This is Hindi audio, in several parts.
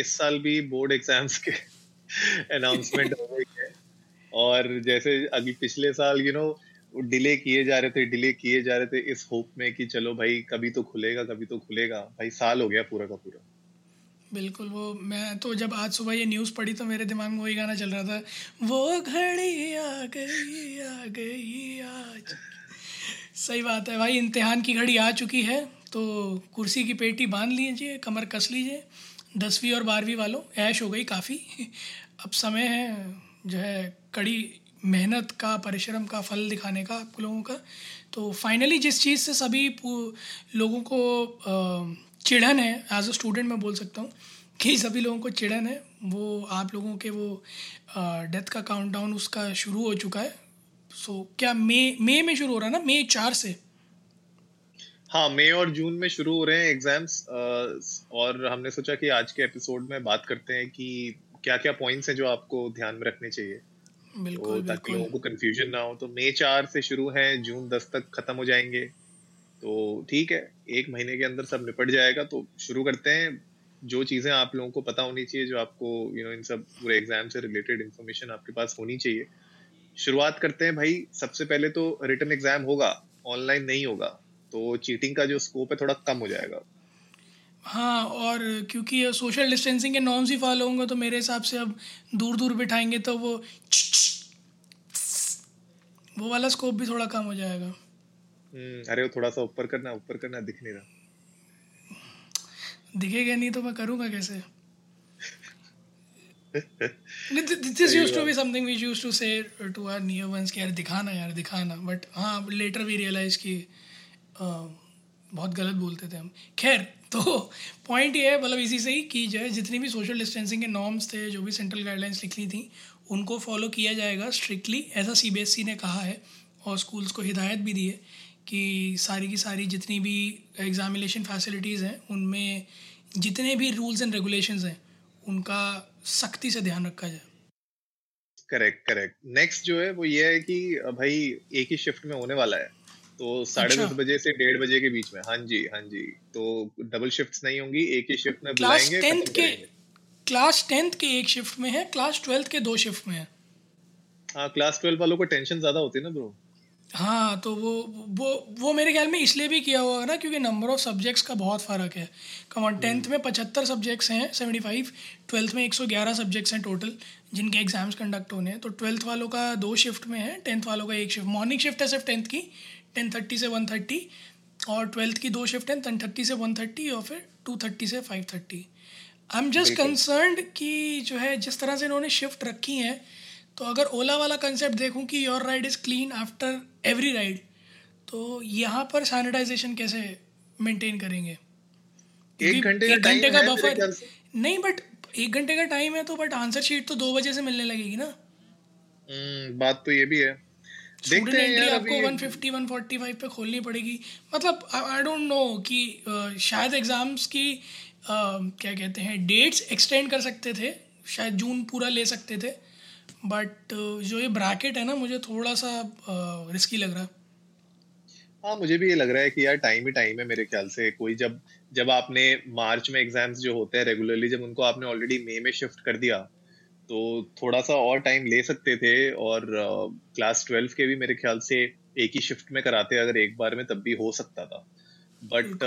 इस साल भी बोर्ड एग्ज़ाम्स के अनाउंसमेंट हो गई है। और जैसे अभी पिछले साल यू नो डिले किए जा रहे थे डिले किए जा रहे थे इस होप में कि चलो भाई, कभी तो खुलेगा, कभी तो खुलेगा। भाई, साल हो गया पूरा का पूरा। बिल्कुल, वो मैं तो जब आज सुबह ये न्यूज़ पढ़ी तो मेरे दिमाग में वही गाना चल रहा था, वो घड़ी आ गई आ गई आज सही बात है भाई, इम्तिहान की घड़ी आ चुकी है तो कुर्सी की पेटी बाँध लीजिए, कमर कस लीजिए। दसवीं और बारहवीं वालों ऐश हो गई काफ़ी। अब समय है जो है कड़ी मेहनत का परिश्रम का फल दिखाने का आप लोगों का। तो फाइनली जिस चीज़ से सभी लोगों को चिढ़न है एज अ स्टूडेंट मैं बोल सकता हूँ कि सभी लोगों को चिढ़न है वो आप लोगों के वो डेथ का काउंटडाउन उसका शुरू हो चुका है। सो so, क्या मई मई में शुरू हो रहा है ना? मई चार से। हाँ मई और जून में शुरू हो रहे हैं एग्ज़ाम्स और हमने सोचा कि आज के एपिसोड में बात करते हैं कि क्या क्या पॉइंट्स हैं जो आपको ध्यान में रखने चाहिए। बिल्कुल तो ताकि लोगों को कंफ्यूजन ना हो तो मई चार से शुरू है जून दस तक खत्म हो जाएँगे। तो ठीक है एक महीने के अंदर सब निपट जाएगा तो शुरू करते हैं। जो चीज़ें आप लोगों को पता होनी चाहिए जो आपको यू नो इन सब पूरे एग्ज़ाम से रिलेटेड इन्फॉर्मेशन आपके पास होनी चाहिए। शुरुआत करते हैं भाई सबसे पहले तो रिटर्न एग्ज़ाम होगा ऑनलाइन नहीं होगा। तो चीटिंग का जो स्कोप है थोड़ा कम हो जाएगा। हाँ और क्योंकि सोशल डिस्टेंसिंग के नॉर्म्स ही फॉलो होंगे तो मेरे हिसाब से अब दूर दूर बिठाएँगे तो वो वो वाला स्कोप भी थोड़ा कम हो जाएगा। हम्म, अरे वो थोड़ा सा ऊपर करना ऊपर करना दिख नहीं रहा। दिखेगा नहीं तो मैं करूँगा कैसे? This use to be something we use to say to our near ones कि यार दिखाना यार दिखाना। बट हाँ लेटर वी रियलाइज़ कि बहुत गलत बोलते थे हम। खैर तो पॉइंट ये है मतलब इसी से ही कि जो है जितनी भी सोशल डिस्टेंसिंग के नॉर्म्स थे, जो भी सेंट्रल गाइडलाइंस लिखी थी, उनको फॉलो किया जाएगा स्ट्रिक्टली ऐसा सी बी एस ई ने कहा है और स्कूल्स को हिदायत भी दी है कि सारी की सारी जितनी भी एग्जामिनेशन फैसिलिटीज़ हैं, उनमें जितने भी रूल्स एंड रेगुलेशंस हैं, उनका सख्ती से ध्यान रखा जाए। करेक्ट करेक्ट नेक्स्ट जो है, वो ये है कि, भाई, एक ही शिफ्ट में होने वाला है। तो साढ़े अच्छा। दस बजे से डेढ़ बजे के बीच में। हाँ जी हाँ जी। तो डबल शिफ्ट नहीं होंगी एक ही शिफ्ट में क्लास बुलाएँगे टेंथ के क्लास टेंथ के एक शिफ्ट में है क्लास ट्वेल्थ के दो शिफ्ट में है। हाँ क्लास ट्वेल्व वालों को टेंशन ज़्यादा होती है ना ब्रो हाँ तो वो वो वो मेरे ख्याल में इसलिए भी किया हुआ है ना क्योंकि नंबर ऑफ़ सब्जेक्ट्स का बहुत फ़र्क है। कमॉन टेंथ में पचहत्तर सब्जेक्ट्स हैं सेवेंटी फाइव ट्वेल्थ में एक सौ ग्यारह सब्जेक्ट्स हैं टोटल जिनके एग्ज़ाम्स कंडक्ट होने हैं। तो ट्वेल्थ वालों का दो शिफ्ट में है टेंथ वालों का एक शिफ्ट मॉर्निंग शिफ्ट है सिर्फ़ टेंथ की टेन थर्टी से वन थर्टी और ट्वेल्थ की दो शिफ्ट हैं टेन थर्टी से वन थर्टी और फिर टू थर्टी से five thirty I am just. Concerned कि जो है जिस तरह से इन्होंने शिफ्ट रखी हैं तो अगर ओला वाला कंसेप्ट देखूँ कि your ride is clean after every ride तो यहाँ पर सैनिटाइजेशन कैसे मेंटेन करेंगे? एक घंटे का बफर नहीं बट एक घंटे का टाइम है तो बट आंसर शीट तो दो बजे से मिलने लगेगी ना। हम्म, बात तो ये भी है। देखते हैं यार आपको 150 145 पे खोलनी पड़ेगी। मतलब आई डोंट नो कि शायद एग्ज़ाम्स की क्या कहते हैं डेट्स एक्सटेंड कर सकते थे शायद जून पूरा ले सकते थे। बट जो ये ब्रैकेट है ना मुझे थोड़ा सा रिस्की लग रहा है। हाँ मुझे भी ये लग रहा है कि यार टाइम ही टाइम है मेरे ख्याल से। कोई जब जब आपने मार्च में एग्ज़ाम्स जो होते हैं रेगुलरली जब उनको आपने ऑलरेडी मई में शिफ्ट कर दिया तो थोड़ा सा और टाइम ले सकते थे और क्लास ट्वेल्व के भी मेरे ख्याल से एक ही शिफ्ट में कराते अगर एक बार में तब भी हो सकता था। But.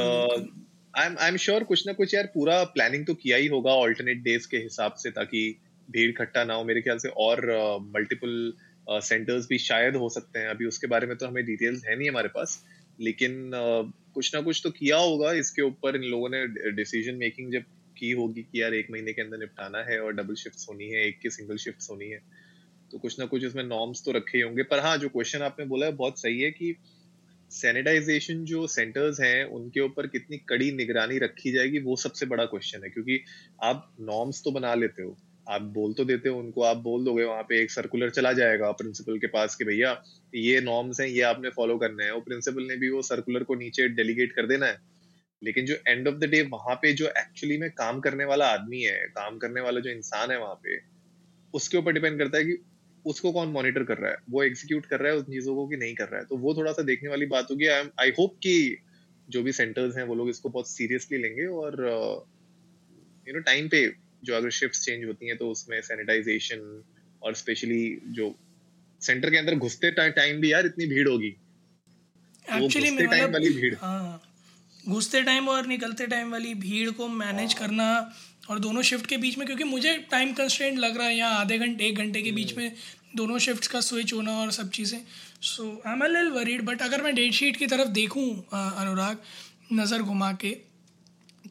I am I am sure कुछ ना कुछ यार पूरा प्लानिंग तो किया ही होगा ऑल्टरनेट डेज़ के हिसाब से ताकि भीड़ इकट्ठा ना हो, मेरे ख्याल से और मल्टीपल सेंटर्स भी शायद हो सकते हैं। अभी उसके बारे में तो हमें डिटेल्स है नहीं हमारे पास, लेकिन कुछ ना कुछ तो किया होगा। इसके ऊपर इन लोगों ने डिसीज़न मेकिंग जब की होगी कि यार एक महीने के अंदर निपटाना है और डबल शिफ्ट होनी है, एक की सिंगल शिफ्ट होनी है तो कुछ ना कुछ इसमें नॉर्म्स तो रखे होंगे। पर हाँ जो क्वेश्चन आपने बोला है, बहुत सही है कि सैनिटाइजेशन जो सेंटर्स हैं, उनके ऊपर कितनी कड़ी निगरानी रखी जाएगी, वो सबसे बड़ा क्वेश्चन है। क्योंकि आप नॉर्म्स तो बना लेते हो आप बोल तो देते हो उनको, आप बोल दोगे वहाँ पे एक सर्कुलर चला जाएगा प्रिंसिपल के पास कि भैया, ये नॉर्म्स हैं, ये आपने फॉलो करना है। वो प्रिंसिपल ने भी वो सर्कुलर को नीचे डेलीगेट कर देना है। लेकिन जो एंड ऑफ़ द डे वहाँ पे जो एक्चुअली में काम करने वाला आदमी है, काम करने वाला जो इंसान है वहाँ पे, उसके ऊपर डिपेंड करता है कि उसको कौन मॉनिटर कर रहा है? वो एग्जीक्यूट कर रहा है उन चीज़ों को कि नहीं कर रहा है? तो वो थोड़ा सा देखने वाली बात होगी। आई होप कि जो भी सेंटर्स हैं वो लोग इसको बहुत सीरियसली लेंगे और यू नो टाइम पे जो अगर शिफ्ट चेंज होती हैं तो उसमें सैनिटाइजेशन और स्पेशली जो सेंटर के अंदर घुसते टाइम भी यार इतनी भीड़ होगी एक्चुअली में टाइम मतलब वाली भीड़ हाँ घुसते टाइम और निकलते टाइम वाली भीड़ को मैनेज हाँ। करना और दोनों शिफ्ट के बीच में क्योंकि मुझे टाइम कंस्टेंट लग रहा है यहाँ आधे घंटे एक घंटे के बीच हम्म। में दोनों शिफ्ट का स्विच होना और सब चीज़ें so I am all worried but अगर मैं डेट शीट की तरफ़ देखूँ अनुराग नज़र घुमा के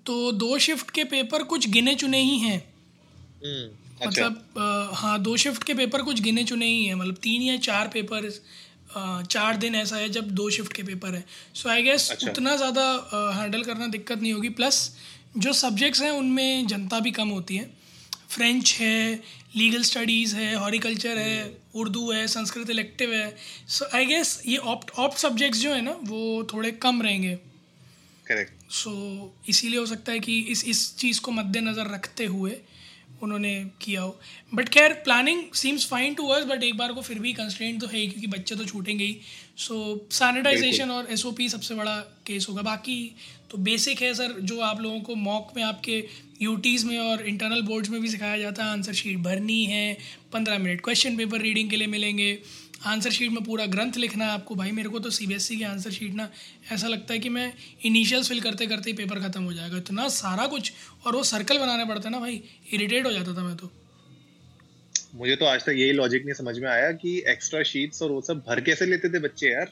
तो दो शिफ्ट के पेपर कुछ गिने चुने ही हैं। हम्म, अच्छा। मतलब आ, हाँ दो शिफ्ट के पेपर कुछ गिने चुने ही हैं। मतलब तीन या चार पेपर चार दिन ऐसा है जब दो शिफ्ट के पेपर है। सो आई गेस उतना ज़्यादा हैंडल करना दिक्कत नहीं होगी। प्लस जो सब्जेक्ट्स हैं उनमें जनता भी कम होती है। फ्रेंच है लीगल स्टडीज़ है हॉरिकल्चर है उर्दू है संस्कृत इलेक्टिव है। सो आई गेस ये ऑप्ट ऑप्ट सब्जेक्ट्स जो है ना वो थोड़े कम रहेंगे। करेक्ट सो so, इसीलिए हो सकता है कि इस इस चीज़ को मद्देनज़र रखते हुए उन्होंने किया हो। बट खैर planning seems fine to us but एक बार को फिर भी कंस्ट्रेंट तो है ही क्योंकि बच्चे तो छूटेंगे ही। सो सैनिटाइजेशन और एसओपी सबसे बड़ा केस होगा। बाकी तो बेसिक है सर जो आप लोगों को मॉक में आपके यूटीज़ में और इंटरनल बोर्ड्स में भी सिखाया जाता है। आंसर शीट भरनी है। पंद्रह मिनट क्वेश्चन पेपर रीडिंग के लिए मिलेंगे। आंसर शीट में पूरा ग्रंथ लिखना है आपको। भाई, मेरे को तो सी बी की आंसर शीट ना ऐसा लगता है कि मैं इनिशियल्स फिल करते करते ही पेपर ख़त्म हो जाएगा। इतना सारा कुछ और वो सर्कल बनाने पड़ता है ना भाई इरिटेट हो जाता था मैं तो। मुझे तो आज तक यही लॉजिक नहीं समझ में आया कि एक्स्ट्रा शीट्स और वो सब भर कैसे लेते थे बच्चे यार?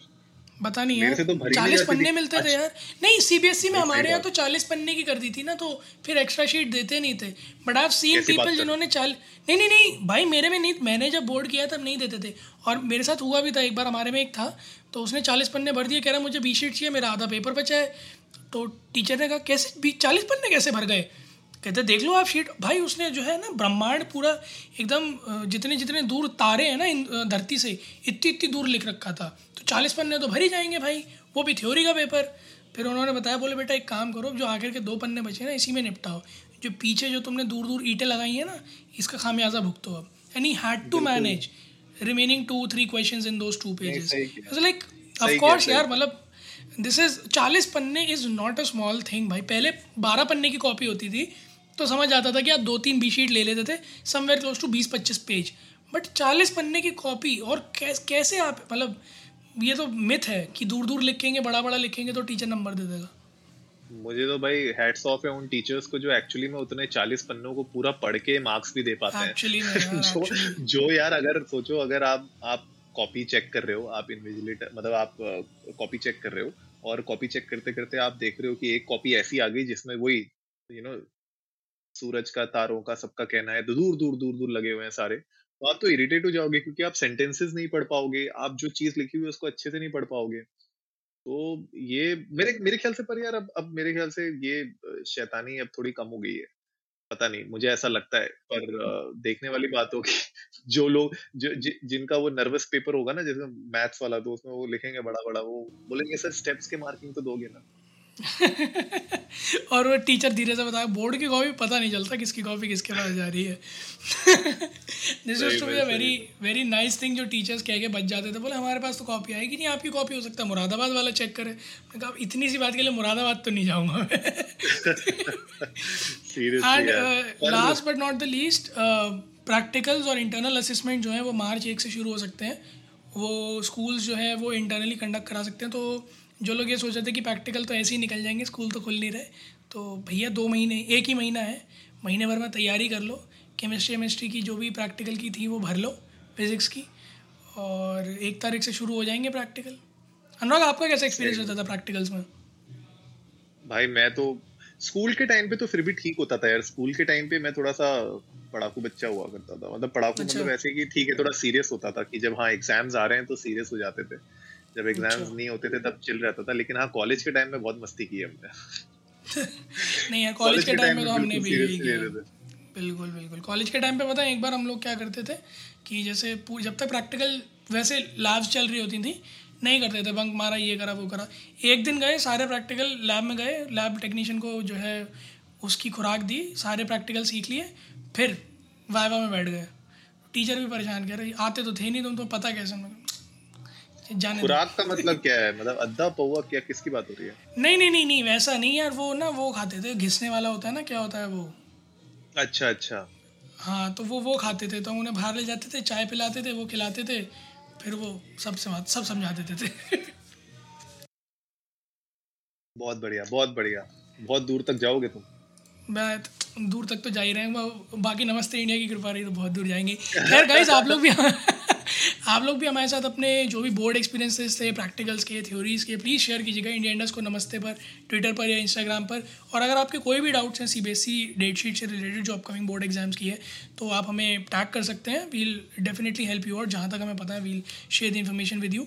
बता नहीं यार तो चालीस पन्ने मिलते थे। यार। नहीं सीबीएसई में हमारे यहाँ तो चालीस पन्ने की कर दी थी ना तो फिर एक्स्ट्रा शीट देते नहीं थे। बट आप सीन पीपल जिन्होंने चाल नहीं नहीं नहीं भाई मेरे में नहीं मैंने जब बोर्ड किया तब नहीं देते थे। और मेरे साथ हुआ भी था एक बार हमारे में एक था तो उसने चालीस पन्ने भर दिए कह रहा मुझे बीस शीट चाहिए मेरा आधा पेपर बचा है। तो टीचर ने कहा कैसे बीस चालीस पन्ने कैसे भर गए? कहते देख लो आप शीट भाई उसने जो है ना ब्रह्मांड पूरा एकदम जितने जितने दूर तारे हैं ना इन धरती से इतनी इतनी दूर लिख रखा था। तो चालीस पन्ने तो भर ही जाएँगे भाई वो भी थ्योरी का पेपर फिर उन्होंने बताया बोले बेटा एक काम करो जो आखिर के दो पन्ने बचे ना इसी में निपटाओ। जो पीछे जो तुमने दूर दूर ईंटें लगाई हैं ना इसका खामियाजा भुगतो अब। And he had to manage remaining two three question in those two pages like of course यार मतलब दिस इज़ चालीस पन्ने is not a small thing भाई। पहले बारह पन्ने की कॉपी होती थी तो समझ आता था कि आप दो तीन बी शीट ले लेते थे समवेयर क्लोज टू बीस पच्चीस पेज बट चालीस पन्ने की कॉपी और कैस, कैसे आप मतलब ये तो मिथ है कि दूर दूर लिखेंगे बड़ा बड़ा लिखेंगे तो टीचर नंबर दे देगा। मुझे तो भाई हेड्स ऑफ़ है उन टीचर्स को जो एक्चुअली में उतने चालीस पन्नों को पूरा पढ़ के मार्क्स भी दे पाते हैं। जो जो यार अगर सोचो अगर आप आप कॉपी चेक कर रहे हो आप इन्विजिलेटर मतलब आप कॉपी चेक कर रहे हो और कॉपी चेक करते करते आप देख रहे हो कि एक कॉपी ऐसी आ गई जिसमें वही यू नो सूरज का तारों का सबका कहना है दूर दूर दूर दूर लगे हुए हैं सारे। तो आप तो इरिटेट हो जाओगे क्योंकि आप सेंटेंसेस नहीं पढ़ पाओगे आप जो चीज़ लिखी हुई है उसको अच्छे से नहीं पढ़ पाओगे। तो ये मेरे मेरे ख्याल से पर यार अब अब मेरे ख्याल से ये शैतानी अब थोड़ी कम हो गई है। पता नहीं मुझे ऐसा लगता है पर देखने वाली बात होगी। जो लोग जि, जिनका वो नर्वस पेपर होगा ना जैसे मैथ्स वाला तो उसमें वो लिखेंगे बड़ा बड़ा वो बोलेंगे सर स्टेप्स के मार्किंग तो दोगे ना। और वो टीचर धीरे से बताया बोर्ड की कॉपी पता नहीं चलता किसकी कॉपी किसके पास जा रही है. This is to be a very very nice thing जो टीचर्स कह के बच जाते थे। बोले हमारे पास तो कॉपी आएगी नहीं आपकी कॉपी हो सकता है। मुरादाबाद वाला चेक करे। मैं कहा इतनी सी बात के लिए मुरादाबाद तो नहीं जाऊँगा and last but not the least practicals और इंटरनल असेसमेंट जो है वो मार्च एक से शुरू हो सकते हैं। वो स्कूल्स जो है वो इंटरनली कंडक्ट करा सकते हैं। तो जो लोग ये सोच रहे थे कि प्रैक्टिकल तो ऐसे ही निकल जाएँगे स्कूल तो खुल नहीं रहे। तो भैया दो महीने एक ही महीना है। महीने भर में तैयारी कर लो। केमिस्ट्री केमिस्ट्री की जो भी प्रैक्टिकल की थी वो भर लो फिज़िक्स की। और एक तारीख से शुरू हो जाएँगे प्रैक्टिकल अनुराग आपका कैसा एक्सपीरियंस होता था प्रैक्टिकल्स में? भाई मैं तो स्कूल के टाइम पे तो फिर भी ठीक होता था यार। स्कूल के टाइम पे मैं थोड़ा सा पढ़ाकू बच्चा हुआ करता था। मतलब पढ़ाकू मतलब अच्छा। मतलब ऐसे कि ठीक है थोड़ा सीरियस होता था कि जब हाँ एग्ज़ाम्स आ रहे हैं तो सीरियस हो जाते थे। जब एग्ज़ाम्स अच्छा। नहीं होते थे तब चिल रहता था। लेकिन हाँ कॉलेज के टाइम में बहुत मस्ती की हमने। नहीं यार कॉलेज के टाइम में तो हमने भी। बिल्कुल बिल्कुल। कॉलेज के टाइम पे पता है एक बार हम लोग क्या करते थे कि जैसे जब तक प्रैक्टिकल वैसे लैब्स चल रही होती थी नहीं करते थे। बंक मारा ये करा वो करा। एक दिन गए सारे प्रैक्टिकल लैब में गए। लैब टेक्नीशियन को जो है उसकी खुराक दी। सारे प्रैक्टिकल सीख लिए। फिर वाइवा में बैठ गए। टीचर भी परेशान कर रहे आते तो थे नहीं तुम तो पता कैसे जाने खुराक का मतलब क्या है? मतलब पौवा क्या किसकी बात हो रही है? नहीं नहीं नहीं नहीं वैसा नहीं यार वो ना वो खाते थे घिसने वाला होता है ना क्या होता है वो? अच्छा अच्छा। हाँ तो वो वो खाते थे तो हम उन्हें बाहर ले जाते थे चाय पिलाते थे वो खिलाते थे फिर वो सब सब समझा देते थे। बहुत बढ़िया बहुत बढ़िया। बहुत दूर तक जाओगे तुम। मैं दूर तक तो जा ही रहे हैं। बाकी नमस्ते इंडिया की कृपा रही तो बहुत दूर जाएँगे। खैर गाइस आप लोग भी आप लोग भी हमारे साथ अपने जो भी बोर्ड एक्सपीरियंसेस थे प्रैक्टिकल्स के थ्योरीज के प्लीज़ शेयर कीजिएगा इंडिया इंडस को नमस्ते पर ट्विटर पर या इंस्टाग्राम पर। और अगर आपके कोई भी डाउट्स हैं C B S E date sheet से रिलेटेड जो अपकमिंग बोर्ड एग्ज़ाम्स की है तो आप हमें टैग कर सकते हैं। वील डेफिनेटली हेल्प यू और जहाँ तक हमें पता है we'll share the information with you